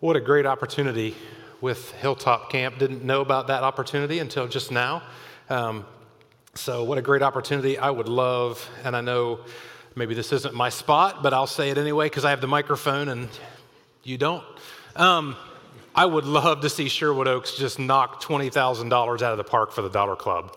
What a great opportunity with Hilltop Camp. Didn't know about that opportunity until just now. Um, so, what a great opportunity. I would love, and I know maybe this isn't my spot, but I'll say it anyway because I have the microphone and you don't. Um, I would love to see Sherwood Oaks just knock $20,000 out of the park for the Dollar Club.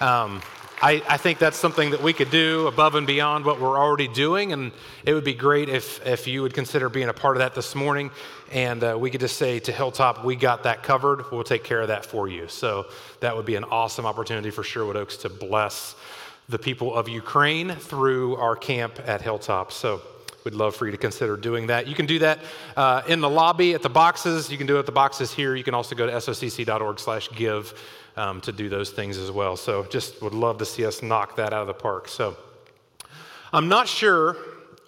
Um, I, I, think that's something that we could do above and beyond what we're already doing, and it would be great if, if you would consider being a part of that this morning. And uh, we could just say to Hilltop, we got that covered. We'll take care of that for you. So that would be an awesome opportunity for Sherwood Oaks to bless the people of Ukraine through our camp at Hilltop. So we'd love for you to consider doing that. You can do that uh, in the lobby at the boxes. You can do it at the boxes here. You can also go to socc.org/give um, to do those things as well. So just would love to see us knock that out of the park. So I'm not sure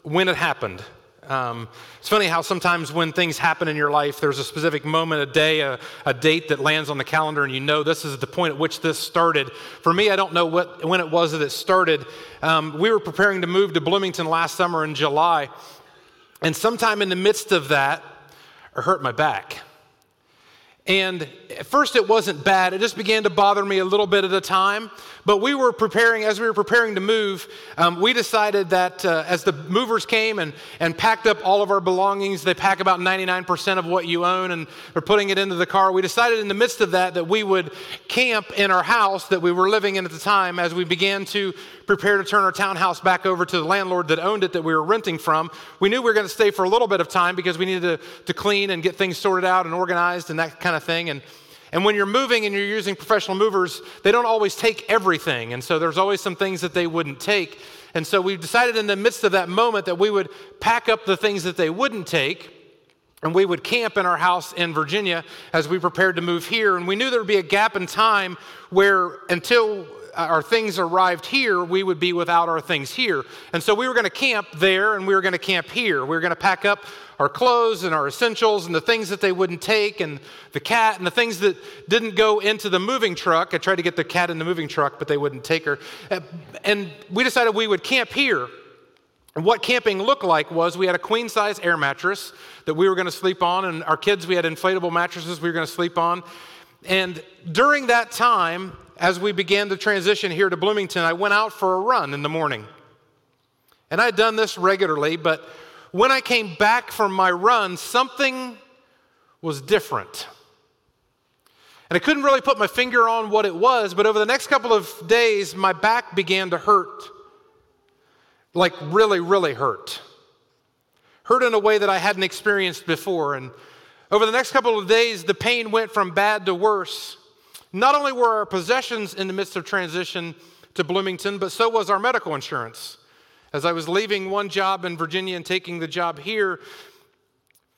when it happened. Um, it's funny how sometimes when things happen in your life, there's a specific moment, a day, a, a, date that lands on the calendar, and you know this is the point at which this started. For me, I don't know what, when it was that it started. Um, we were preparing to move to Bloomington last summer in July, and sometime in the midst of that, I hurt my back. And at first it wasn't bad. It just began to bother me a little bit at a time. But we were preparing, as we were preparing to move, um, we decided that uh, as the movers came and, and packed up all of our belongings, they pack about 99% of what you own and are putting it into the car. We decided in the midst of that that we would camp in our house that we were living in at the time as we began to prepare to turn our townhouse back over to the landlord that owned it that we were renting from. We knew we were going to stay for a little bit of time because we needed to, to clean and get things sorted out and organized and that kind of thing. And and when you're moving and you're using professional movers, they don't always take everything. And so there's always some things that they wouldn't take. And so we decided in the midst of that moment that we would pack up the things that they wouldn't take and we would camp in our house in Virginia as we prepared to move here. And we knew there would be a gap in time where until our things arrived here, we would be without our things here. And so we were going to camp there and we were going to camp here. We were going to pack up our clothes and our essentials and the things that they wouldn't take and the cat and the things that didn't go into the moving truck. I tried to get the cat in the moving truck, but they wouldn't take her. And we decided we would camp here. And what camping looked like was we had a queen size air mattress that we were going to sleep on, and our kids, we had inflatable mattresses we were going to sleep on. And during that time, as we began the transition here to Bloomington, I went out for a run in the morning. And I'd done this regularly, but when I came back from my run, something was different. And I couldn't really put my finger on what it was, but over the next couple of days, my back began to hurt. Like, really, really hurt. Hurt in a way that I hadn't experienced before. And over the next couple of days, the pain went from bad to worse. Not only were our possessions in the midst of transition to Bloomington, but so was our medical insurance. As I was leaving one job in Virginia and taking the job here,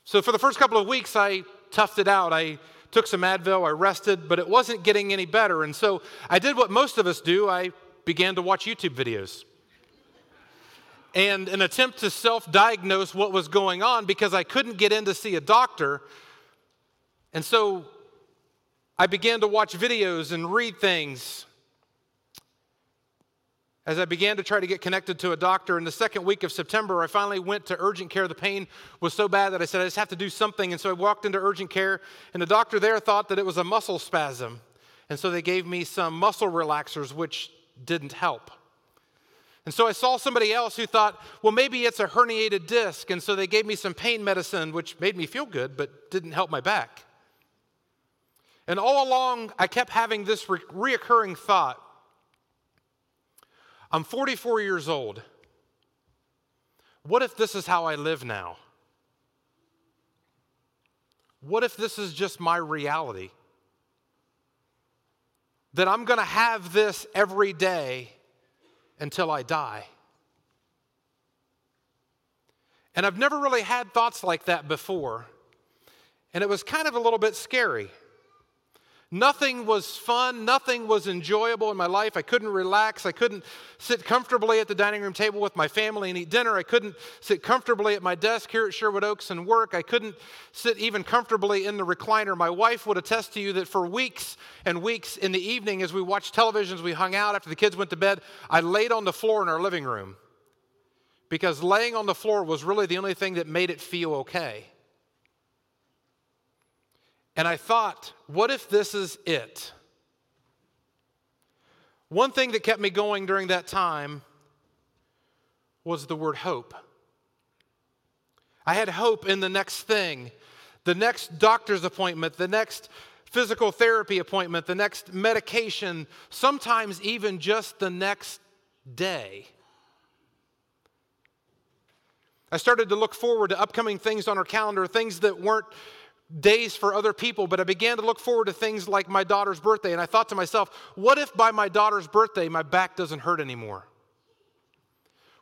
so for the first couple of weeks, I toughed it out. I took some Advil, I rested, but it wasn't getting any better. And so I did what most of us do I began to watch YouTube videos. And an attempt to self diagnose what was going on because I couldn't get in to see a doctor. And so I began to watch videos and read things as I began to try to get connected to a doctor, in the second week of September, I finally went to urgent care. The pain was so bad that I said, I just have to do something. And so I walked into urgent care, and the doctor there thought that it was a muscle spasm. And so they gave me some muscle relaxers, which didn't help. And so I saw somebody else who thought, well, maybe it's a herniated disc. And so they gave me some pain medicine, which made me feel good, but didn't help my back. And all along, I kept having this re- reoccurring thought I'm 44 years old. What if this is how I live now? What if this is just my reality? That I'm going to have this every day until I die. And I've never really had thoughts like that before. And it was kind of a little bit scary. Nothing was fun. Nothing was enjoyable in my life. I couldn't relax. I couldn't sit comfortably at the dining room table with my family and eat dinner. I couldn't sit comfortably at my desk here at Sherwood Oaks and work. I couldn't sit even comfortably in the recliner. My wife would attest to you that for weeks and weeks in the evening, as we watched television, as we hung out after the kids went to bed, I laid on the floor in our living room because laying on the floor was really the only thing that made it feel okay. And I thought, what if this is it? One thing that kept me going during that time was the word hope. I had hope in the next thing, the next doctor's appointment, the next physical therapy appointment, the next medication, sometimes even just the next day. I started to look forward to upcoming things on our calendar, things that weren't days for other people, but I began to look forward to things like my daughter's birthday. And I thought to myself, what if by my daughter's birthday my back doesn't hurt anymore?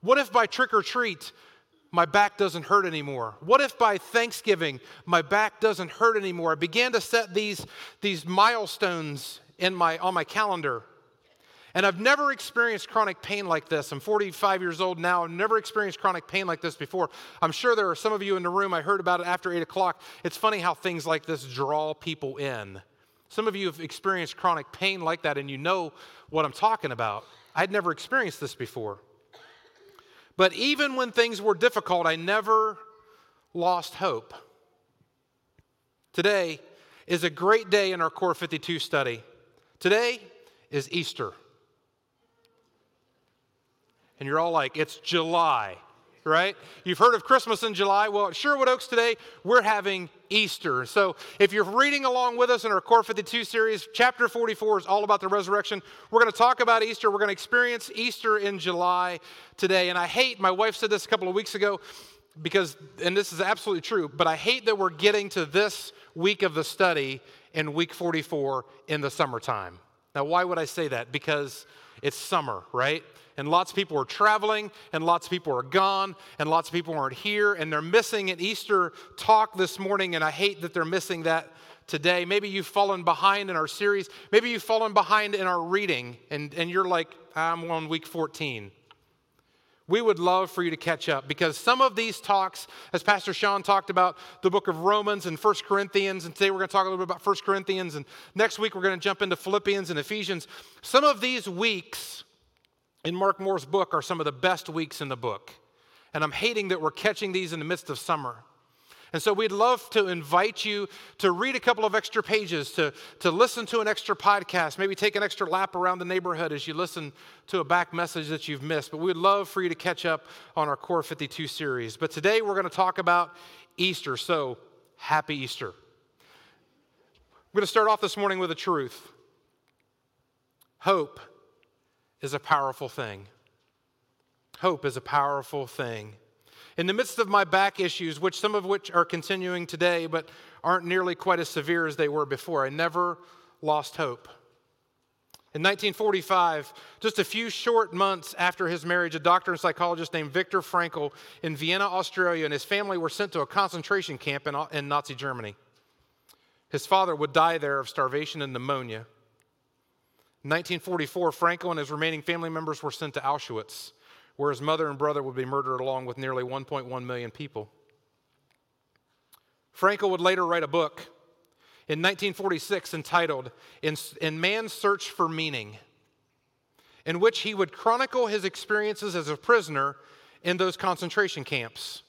What if by trick or treat my back doesn't hurt anymore? What if by Thanksgiving my back doesn't hurt anymore? I began to set these, these milestones in my, on my calendar. And I've never experienced chronic pain like this. I'm 45 years old now. I've never experienced chronic pain like this before. I'm sure there are some of you in the room. I heard about it after 8 o'clock. It's funny how things like this draw people in. Some of you have experienced chronic pain like that, and you know what I'm talking about. I'd never experienced this before. But even when things were difficult, I never lost hope. Today is a great day in our Core 52 study. Today is Easter. And you're all like, it's July, right? You've heard of Christmas in July. Well, at Sherwood Oaks today, we're having Easter. So if you're reading along with us in our Core 52 series, chapter 44 is all about the resurrection. We're going to talk about Easter. We're going to experience Easter in July today. And I hate, my wife said this a couple of weeks ago, because, and this is absolutely true, but I hate that we're getting to this week of the study in week 44 in the summertime. Now, why would I say that? Because it's summer, right? And lots of people are traveling, and lots of people are gone, and lots of people aren't here, and they're missing an Easter talk this morning, and I hate that they're missing that today. Maybe you've fallen behind in our series. Maybe you've fallen behind in our reading, and, and you're like, I'm on week 14. We would love for you to catch up because some of these talks, as Pastor Sean talked about the book of Romans and First Corinthians, and today we're going to talk a little bit about First Corinthians, and next week we're going to jump into Philippians and Ephesians. Some of these weeks in Mark Moore's book are some of the best weeks in the book. And I'm hating that we're catching these in the midst of summer. And so we'd love to invite you to read a couple of extra pages, to, to listen to an extra podcast, maybe take an extra lap around the neighborhood as you listen to a back message that you've missed. But we'd love for you to catch up on our Core 52 series. But today we're going to talk about Easter. So happy Easter. I'm going to start off this morning with a truth hope is a powerful thing. Hope is a powerful thing. In the midst of my back issues, which some of which are continuing today but aren't nearly quite as severe as they were before, I never lost hope. In 1945, just a few short months after his marriage, a doctor and psychologist named Viktor Frankl in Vienna, Australia, and his family were sent to a concentration camp in, in Nazi Germany. His father would die there of starvation and pneumonia. In 1944, Frankl and his remaining family members were sent to Auschwitz, where his mother and brother would be murdered along with nearly 1.1 million people. Frankl would later write a book in 1946 entitled In, in Man's Search for Meaning, in which he would chronicle his experiences as a prisoner in those concentration camps.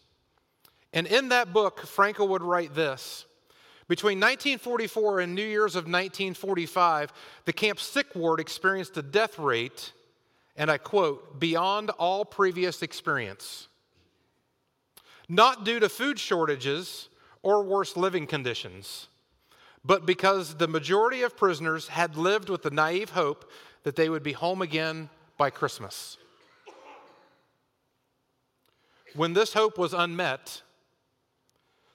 And in that book, Frankl would write this between 1944 and New Year's of 1945, the Camp Sick Ward experienced a death rate, and I quote, beyond all previous experience. Not due to food shortages or worse living conditions, but because the majority of prisoners had lived with the naive hope that they would be home again by Christmas. When this hope was unmet,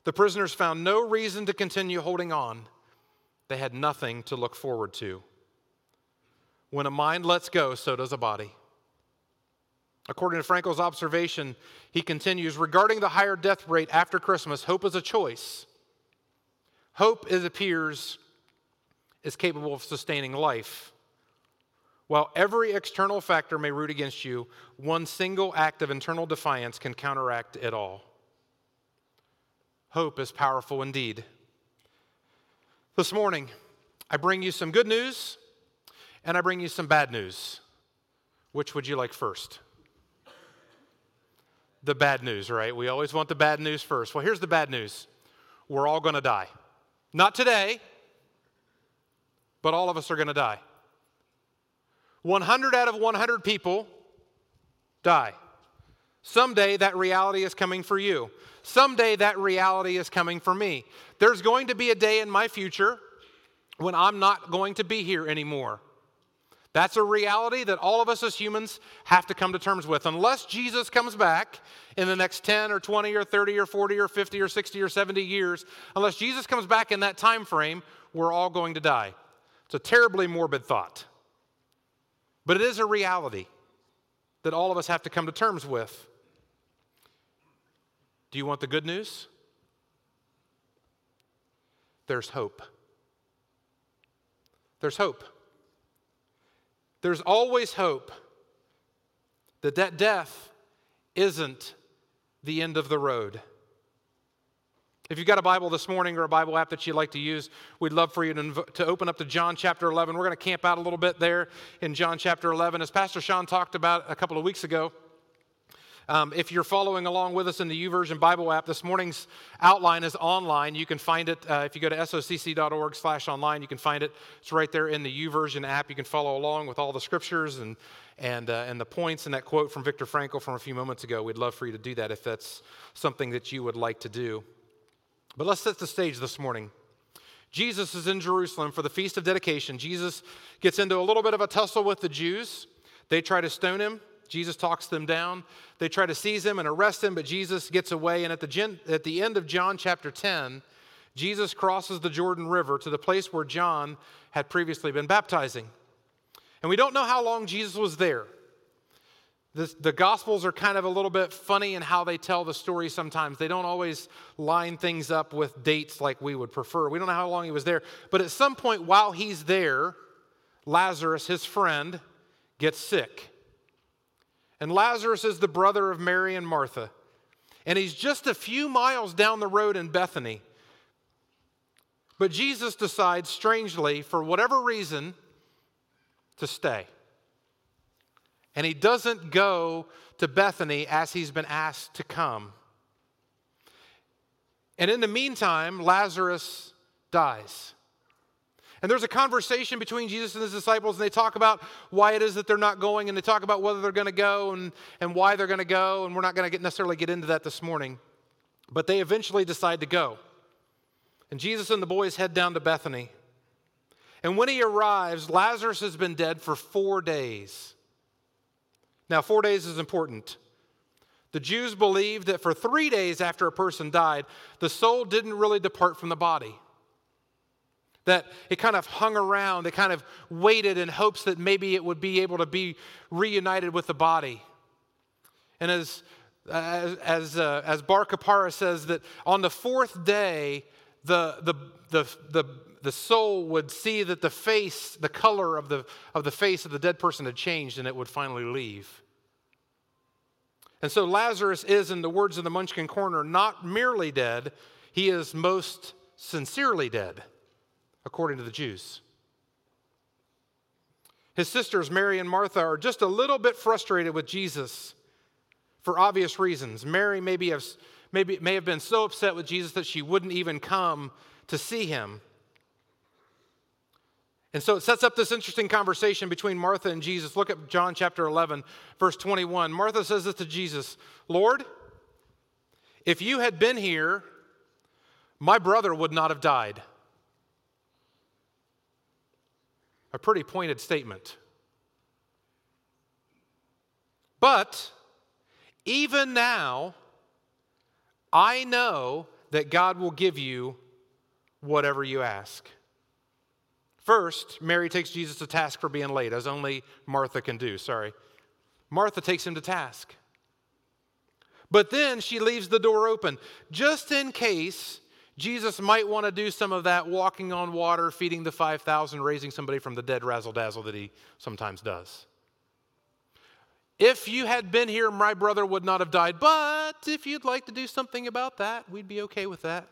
the prisoners found no reason to continue holding on. They had nothing to look forward to. When a mind lets go, so does a body. According to Frankl's observation, he continues regarding the higher death rate after Christmas, hope is a choice. Hope, it appears, is capable of sustaining life. While every external factor may root against you, one single act of internal defiance can counteract it all. Hope is powerful indeed. This morning, I bring you some good news and I bring you some bad news. Which would you like first? The bad news, right? We always want the bad news first. Well, here's the bad news we're all going to die. Not today, but all of us are going to die. 100 out of 100 people die. Someday that reality is coming for you. Someday that reality is coming for me. There's going to be a day in my future when I'm not going to be here anymore. That's a reality that all of us as humans have to come to terms with. Unless Jesus comes back in the next 10 or 20 or 30 or 40 or 50 or 60 or 70 years, unless Jesus comes back in that time frame, we're all going to die. It's a terribly morbid thought. But it is a reality that all of us have to come to terms with. Do you want the good news? There's hope. There's hope. There's always hope that that death isn't the end of the road. If you've got a Bible this morning or a Bible app that you'd like to use, we'd love for you to, to open up to John chapter 11. We're going to camp out a little bit there in John chapter 11. As Pastor Sean talked about a couple of weeks ago, um, if you're following along with us in the YouVersion Bible app, this morning's outline is online. You can find it uh, if you go to socc.org slash online. You can find it. It's right there in the YouVersion app. You can follow along with all the scriptures and, and, uh, and the points and that quote from Viktor Frankl from a few moments ago. We'd love for you to do that if that's something that you would like to do. But let's set the stage this morning. Jesus is in Jerusalem for the Feast of Dedication. Jesus gets into a little bit of a tussle with the Jews. They try to stone him. Jesus talks them down. They try to seize him and arrest him, but Jesus gets away. And at the, at the end of John chapter 10, Jesus crosses the Jordan River to the place where John had previously been baptizing. And we don't know how long Jesus was there. The, the Gospels are kind of a little bit funny in how they tell the story sometimes. They don't always line things up with dates like we would prefer. We don't know how long he was there. But at some point while he's there, Lazarus, his friend, gets sick. And Lazarus is the brother of Mary and Martha. And he's just a few miles down the road in Bethany. But Jesus decides, strangely, for whatever reason, to stay. And he doesn't go to Bethany as he's been asked to come. And in the meantime, Lazarus dies. And there's a conversation between Jesus and his disciples, and they talk about why it is that they're not going, and they talk about whether they're going to go and, and why they're going to go. And we're not going to necessarily get into that this morning. But they eventually decide to go. And Jesus and the boys head down to Bethany. And when he arrives, Lazarus has been dead for four days. Now, four days is important. The Jews believed that for three days after a person died, the soul didn't really depart from the body. That it kind of hung around, it kind of waited in hopes that maybe it would be able to be reunited with the body. And as, as, as, uh, as Bar Kappara says, that on the fourth day, the, the, the, the, the soul would see that the face, the color of the, of the face of the dead person had changed and it would finally leave. And so Lazarus is, in the words of the Munchkin Coroner, not merely dead, he is most sincerely dead, according to the Jews. His sisters, Mary and Martha, are just a little bit frustrated with Jesus for obvious reasons. Mary maybe, have, maybe may have been so upset with Jesus that she wouldn't even come to see him. And so it sets up this interesting conversation between Martha and Jesus. Look at John chapter 11, verse 21. Martha says this to Jesus Lord, if you had been here, my brother would not have died. A pretty pointed statement. But even now, I know that God will give you whatever you ask. First, Mary takes Jesus to task for being late, as only Martha can do. Sorry. Martha takes him to task. But then she leaves the door open just in case Jesus might want to do some of that walking on water, feeding the 5,000, raising somebody from the dead razzle dazzle that he sometimes does. If you had been here, my brother would not have died. But if you'd like to do something about that, we'd be okay with that.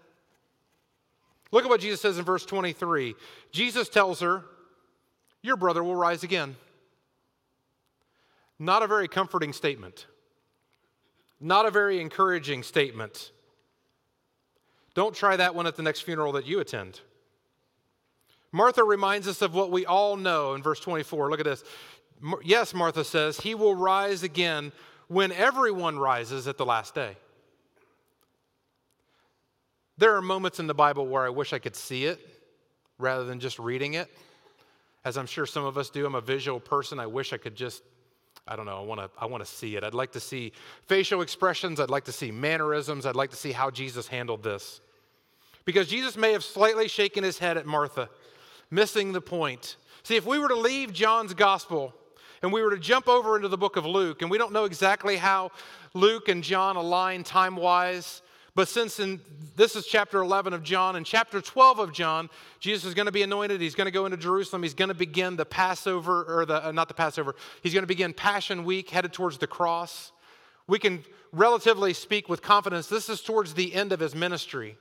Look at what Jesus says in verse 23. Jesus tells her, Your brother will rise again. Not a very comforting statement, not a very encouraging statement. Don't try that one at the next funeral that you attend. Martha reminds us of what we all know in verse 24. Look at this. Yes, Martha says, He will rise again when everyone rises at the last day. There are moments in the Bible where I wish I could see it rather than just reading it. As I'm sure some of us do, I'm a visual person. I wish I could just, I don't know, I want to I want to see it. I'd like to see facial expressions, I'd like to see mannerisms, I'd like to see how Jesus handled this. Because Jesus may have slightly shaken his head at Martha, missing the point. See, if we were to leave John's gospel and we were to jump over into the book of Luke, and we don't know exactly how Luke and John align time wise, but since in, this is chapter 11 of John, and chapter 12 of John, Jesus is going to be anointed. He's going to go into Jerusalem. He's going to begin the Passover, or the, uh, not the Passover, he's going to begin Passion Week, headed towards the cross. We can relatively speak with confidence this is towards the end of his ministry.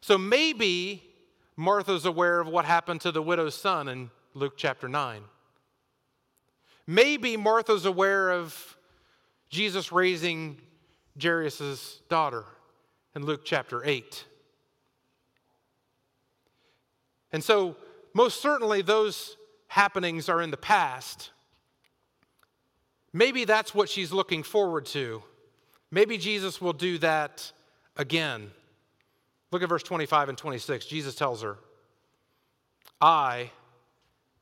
So maybe Martha's aware of what happened to the widow's son in Luke chapter 9. Maybe Martha's aware of Jesus raising Jairus' daughter in Luke chapter 8. And so, most certainly, those happenings are in the past. Maybe that's what she's looking forward to. Maybe Jesus will do that again. Look at verse 25 and 26. Jesus tells her, I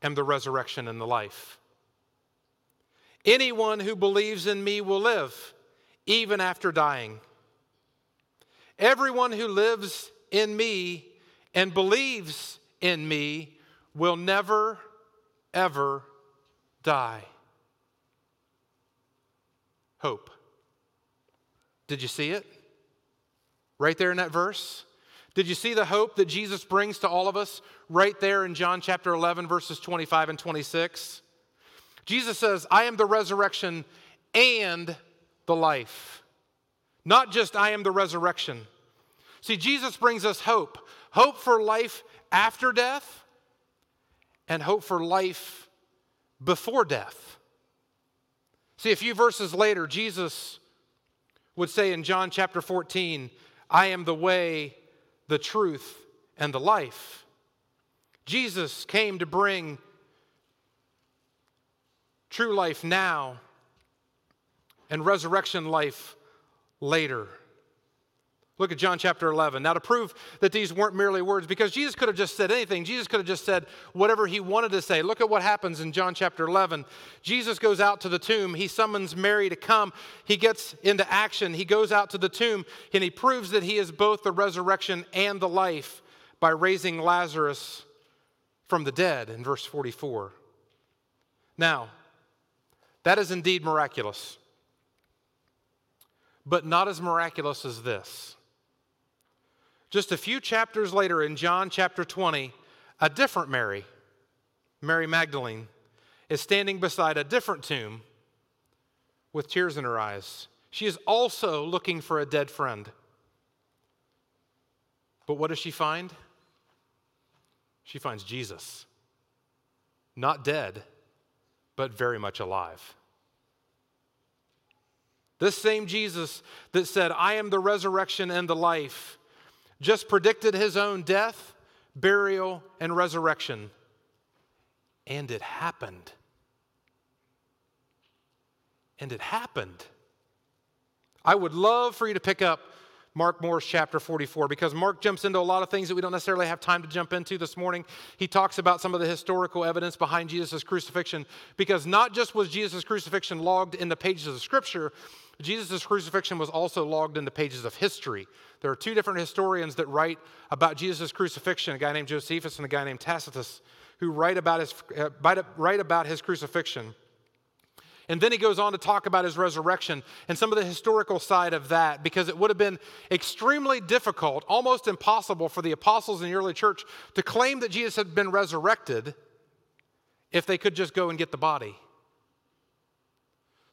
am the resurrection and the life. Anyone who believes in me will live, even after dying. Everyone who lives in me and believes in me will never, ever die. Hope. Did you see it? Right there in that verse? Did you see the hope that Jesus brings to all of us right there in John chapter 11, verses 25 and 26? Jesus says, I am the resurrection and the life. Not just I am the resurrection. See, Jesus brings us hope hope for life after death and hope for life before death. See, a few verses later, Jesus would say in John chapter 14, I am the way, the truth, and the life. Jesus came to bring true life now and resurrection life later. Look at John chapter 11. Now, to prove that these weren't merely words, because Jesus could have just said anything, Jesus could have just said whatever he wanted to say. Look at what happens in John chapter 11. Jesus goes out to the tomb. He summons Mary to come. He gets into action. He goes out to the tomb and he proves that he is both the resurrection and the life by raising Lazarus from the dead in verse 44. Now, that is indeed miraculous, but not as miraculous as this. Just a few chapters later, in John chapter 20, a different Mary, Mary Magdalene, is standing beside a different tomb with tears in her eyes. She is also looking for a dead friend. But what does she find? She finds Jesus. Not dead, but very much alive. This same Jesus that said, I am the resurrection and the life, just predicted his own death, burial, and resurrection. And it happened. And it happened. I would love for you to pick up Mark Moore's chapter 44 because Mark jumps into a lot of things that we don't necessarily have time to jump into this morning. He talks about some of the historical evidence behind Jesus' crucifixion because not just was Jesus' crucifixion logged in the pages of Scripture, Jesus' crucifixion was also logged in the pages of history. There are two different historians that write about Jesus' crucifixion a guy named Josephus and a guy named Tacitus, who write about his, uh, write about his crucifixion. And then he goes on to talk about his resurrection and some of the historical side of that because it would have been extremely difficult, almost impossible for the apostles in the early church to claim that Jesus had been resurrected if they could just go and get the body.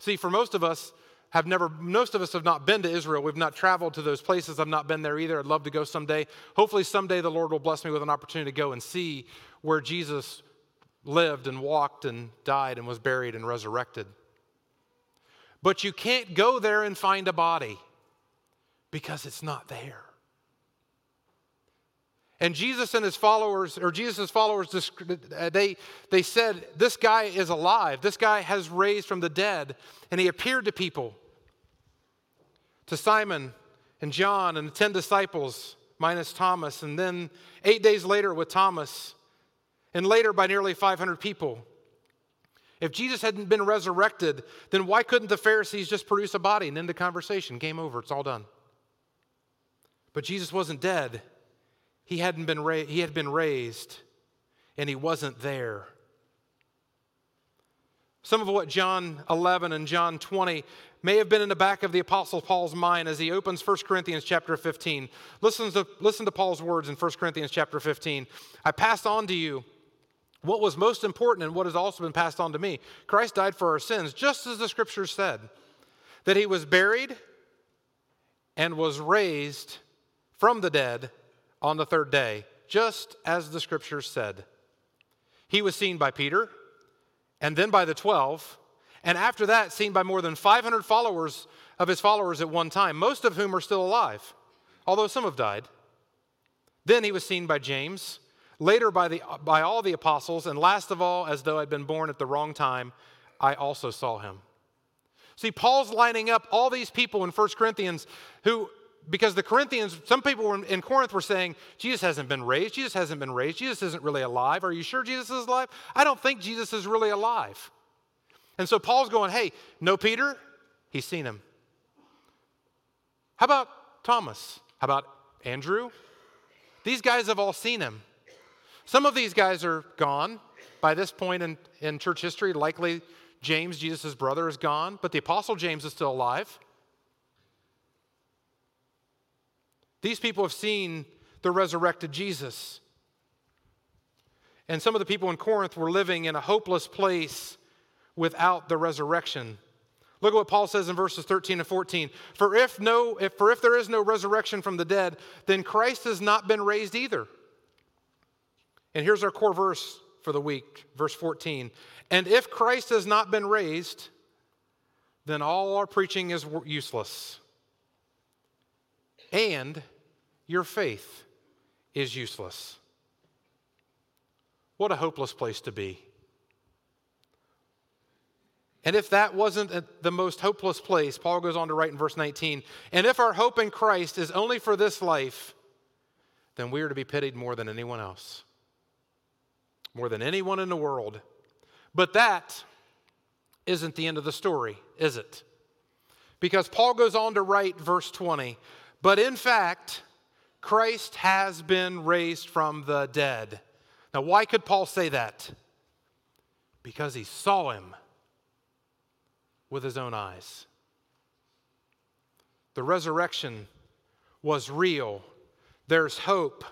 See, for most of us, have never, most of us have not been to Israel. We've not traveled to those places. I've not been there either. I'd love to go someday. Hopefully, someday the Lord will bless me with an opportunity to go and see where Jesus lived and walked and died and was buried and resurrected. But you can't go there and find a body because it's not there. And Jesus and his followers, or Jesus' followers, they, they said, This guy is alive. This guy has raised from the dead. And he appeared to people, to Simon and John and the 10 disciples, minus Thomas. And then eight days later with Thomas. And later by nearly 500 people. If Jesus hadn't been resurrected, then why couldn't the Pharisees just produce a body and end the conversation? Game over, it's all done. But Jesus wasn't dead. He, hadn't been ra- he had been raised, and he wasn't there. Some of what John 11 and John 20 may have been in the back of the Apostle Paul's mind as he opens 1 Corinthians chapter 15. Listen to, listen to Paul's words in 1 Corinthians chapter 15. I passed on to you what was most important and what has also been passed on to me. Christ died for our sins, just as the scriptures said, that he was buried and was raised from the dead on the third day, just as the scriptures said. He was seen by Peter and then by the 12, and after that, seen by more than 500 followers of his followers at one time, most of whom are still alive, although some have died. Then he was seen by James later by, the, by all the apostles, and last of all, as though I'd been born at the wrong time, I also saw him. See, Paul's lining up all these people in 1 Corinthians who, because the Corinthians, some people in Corinth were saying, Jesus hasn't been raised, Jesus hasn't been raised, Jesus isn't really alive. Are you sure Jesus is alive? I don't think Jesus is really alive. And so Paul's going, hey, no Peter? He's seen him. How about Thomas? How about Andrew? These guys have all seen him. Some of these guys are gone by this point in, in church history. Likely James, Jesus' brother, is gone, but the Apostle James is still alive. These people have seen the resurrected Jesus. And some of the people in Corinth were living in a hopeless place without the resurrection. Look at what Paul says in verses 13 and 14. For if no if, for if there is no resurrection from the dead, then Christ has not been raised either. And here's our core verse for the week, verse 14. And if Christ has not been raised, then all our preaching is useless. And your faith is useless. What a hopeless place to be. And if that wasn't the most hopeless place, Paul goes on to write in verse 19, and if our hope in Christ is only for this life, then we are to be pitied more than anyone else more than anyone in the world. But that isn't the end of the story, is it? Because Paul goes on to write verse 20, but in fact, Christ has been raised from the dead. Now, why could Paul say that? Because he saw him with his own eyes. The resurrection was real. There's hope.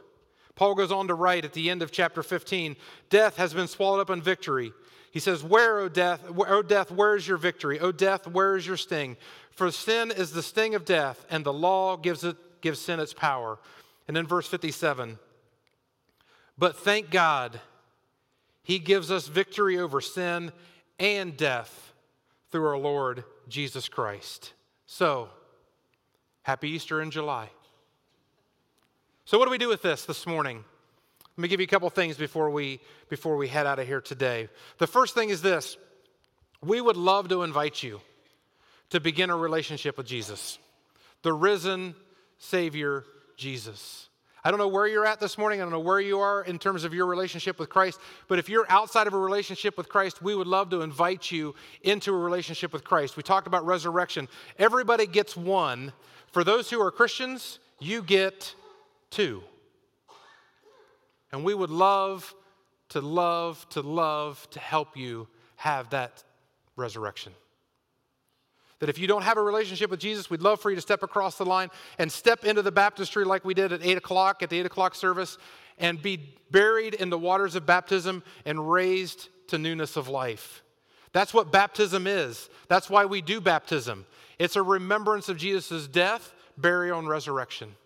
Paul goes on to write at the end of chapter 15 Death has been swallowed up in victory. He says, Where, O death, O death, where is your victory? O death, where is your sting? For sin is the sting of death, and the law gives, it, gives sin its power. And then verse 57 But thank God, He gives us victory over sin and death through our Lord Jesus Christ. So, happy Easter in July. So, what do we do with this this morning? Let me give you a couple things before we, before we head out of here today. The first thing is this we would love to invite you to begin a relationship with Jesus, the risen Savior Jesus. I don't know where you're at this morning. I don't know where you are in terms of your relationship with Christ. But if you're outside of a relationship with Christ, we would love to invite you into a relationship with Christ. We talked about resurrection. Everybody gets one. For those who are Christians, you get two. And we would love to love to love to help you have that resurrection. That if you don't have a relationship with Jesus, we'd love for you to step across the line and step into the baptistry like we did at 8 o'clock, at the 8 o'clock service, and be buried in the waters of baptism and raised to newness of life. That's what baptism is. That's why we do baptism. It's a remembrance of Jesus' death, burial, and resurrection.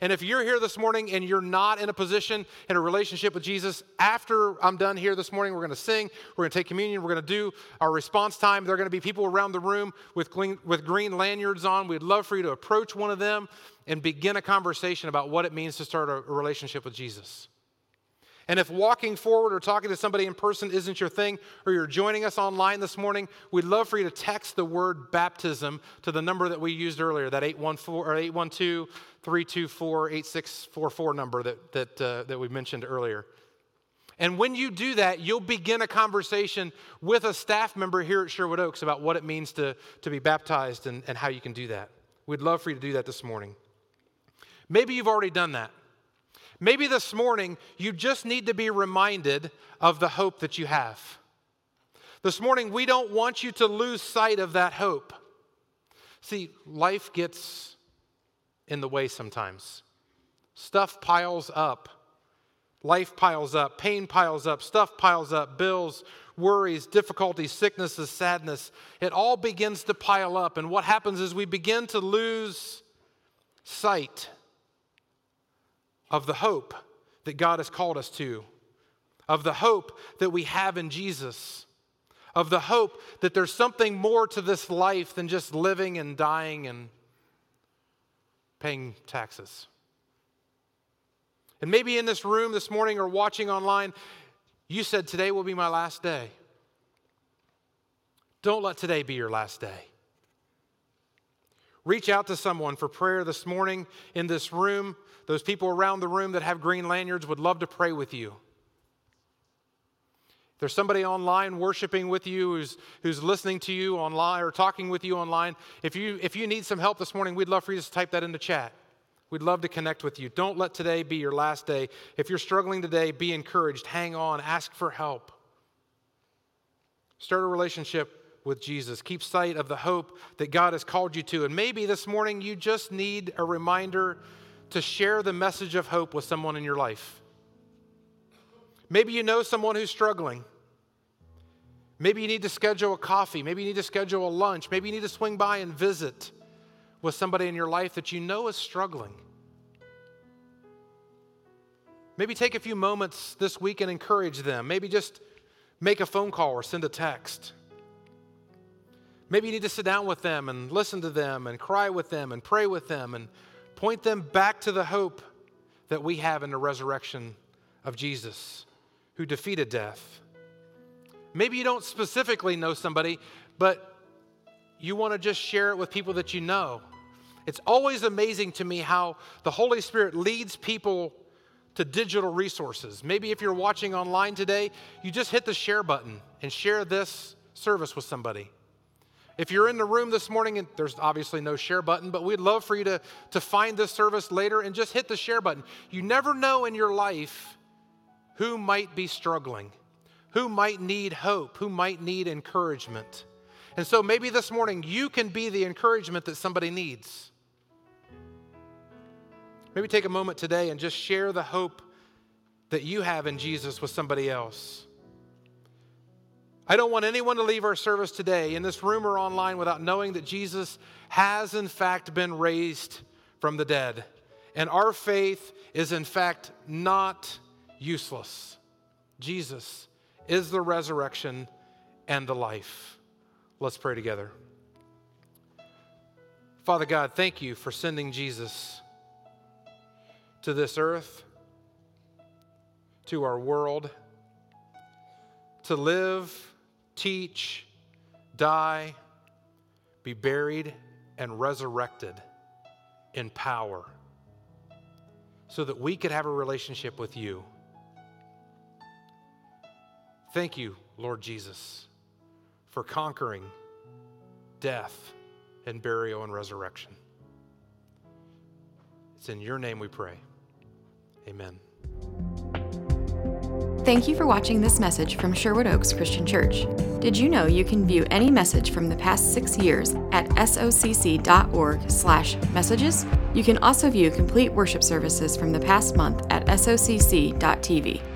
And if you're here this morning and you're not in a position in a relationship with Jesus, after I'm done here this morning, we're going to sing, we're going to take communion, we're going to do our response time. There are going to be people around the room with green, with green lanyards on. We'd love for you to approach one of them and begin a conversation about what it means to start a, relationship with Jesus. And if walking forward or talking to somebody in person isn't your thing, or you're joining us online this morning, we'd love for you to text the word baptism to the number that we used earlier, that 814 or 812 324 8644 number that, that, uh, that we mentioned earlier. And when you do that, you'll begin a conversation with a staff member here at Sherwood Oaks about what it means to, to be baptized and, and how you can do that. We'd love for you to do that this morning. Maybe you've already done that. Maybe this morning you just need to be reminded of the hope that you have. This morning, we don't want you to lose sight of that hope. See, life gets in the way sometimes. Stuff piles up. Life piles up. Pain piles up. Stuff piles up. Bills, worries, difficulties, sicknesses, sadness. It all begins to pile up. And what happens is we begin to lose sight of the hope that God has called us to, of the hope that we have in Jesus, of the hope that there's something more to this life than just living and dying and paying taxes. And maybe in this room this morning or watching online, you said, Today will be my last day. Don't let today be your last day. Reach out to someone for prayer this morning in this room. Those people around the room that have green lanyards would love to pray with you. There's somebody online worshiping with you who's, who's listening to you online or talking with you online, if you, if you need some help this morning, we'd love for you to type that into chat. We'd love to connect with you. Don't let today be your last day. If you're struggling today, be encouraged. Hang on. Ask for help. Start a relationship with Jesus. Keep sight of the hope that God has called you to. And maybe this morning you just need a reminder to share the message of hope with someone in your life. Maybe you know someone who's struggling. Maybe you need to schedule a coffee. Maybe you need to schedule a lunch. Maybe you need to swing by and visit with somebody in your life that you know is struggling. Maybe take a few moments this week and encourage them. Maybe just make a phone call or send a text. Maybe you need to sit down with them and listen to them and cry with them and pray with them and point them back to the hope that we have in the resurrection of Jesus who defeated death. Maybe you don't specifically know somebody, but you want to just share it with people that you know. It's always amazing to me how the Holy Spirit leads people to digital resources. Maybe if you're watching online today, you just hit the share button and share this service with somebody. If you're in the room this morning, and there's obviously no share button, but we'd love for you to, to find this service later and just hit the share button. You never know in your life who might be struggling, who might need hope, who might need encouragement. And so maybe this morning you can be the encouragement that somebody needs. Maybe take a moment today and just share the hope that you have in Jesus with somebody else. I don't want anyone to leave our service today in this room or online without knowing that Jesus has, in fact, been raised from the dead. And our faith is, in fact, not useless. Jesus is the resurrection and the life. Let's pray together. Father God, thank you for sending Jesus to this earth, to our world, to live teach, die, be buried, and resurrected in power so that we could have a relationship with you. Thank you, Lord Jesus, for conquering death and burial and resurrection. It's in your name we pray. Amen. Thank you for watching this message from Sherwood Oaks Christian Church. Did you know you can view any message from the past six years at socc.org/messages? You can also view complete worship services from the past month at socc.tv.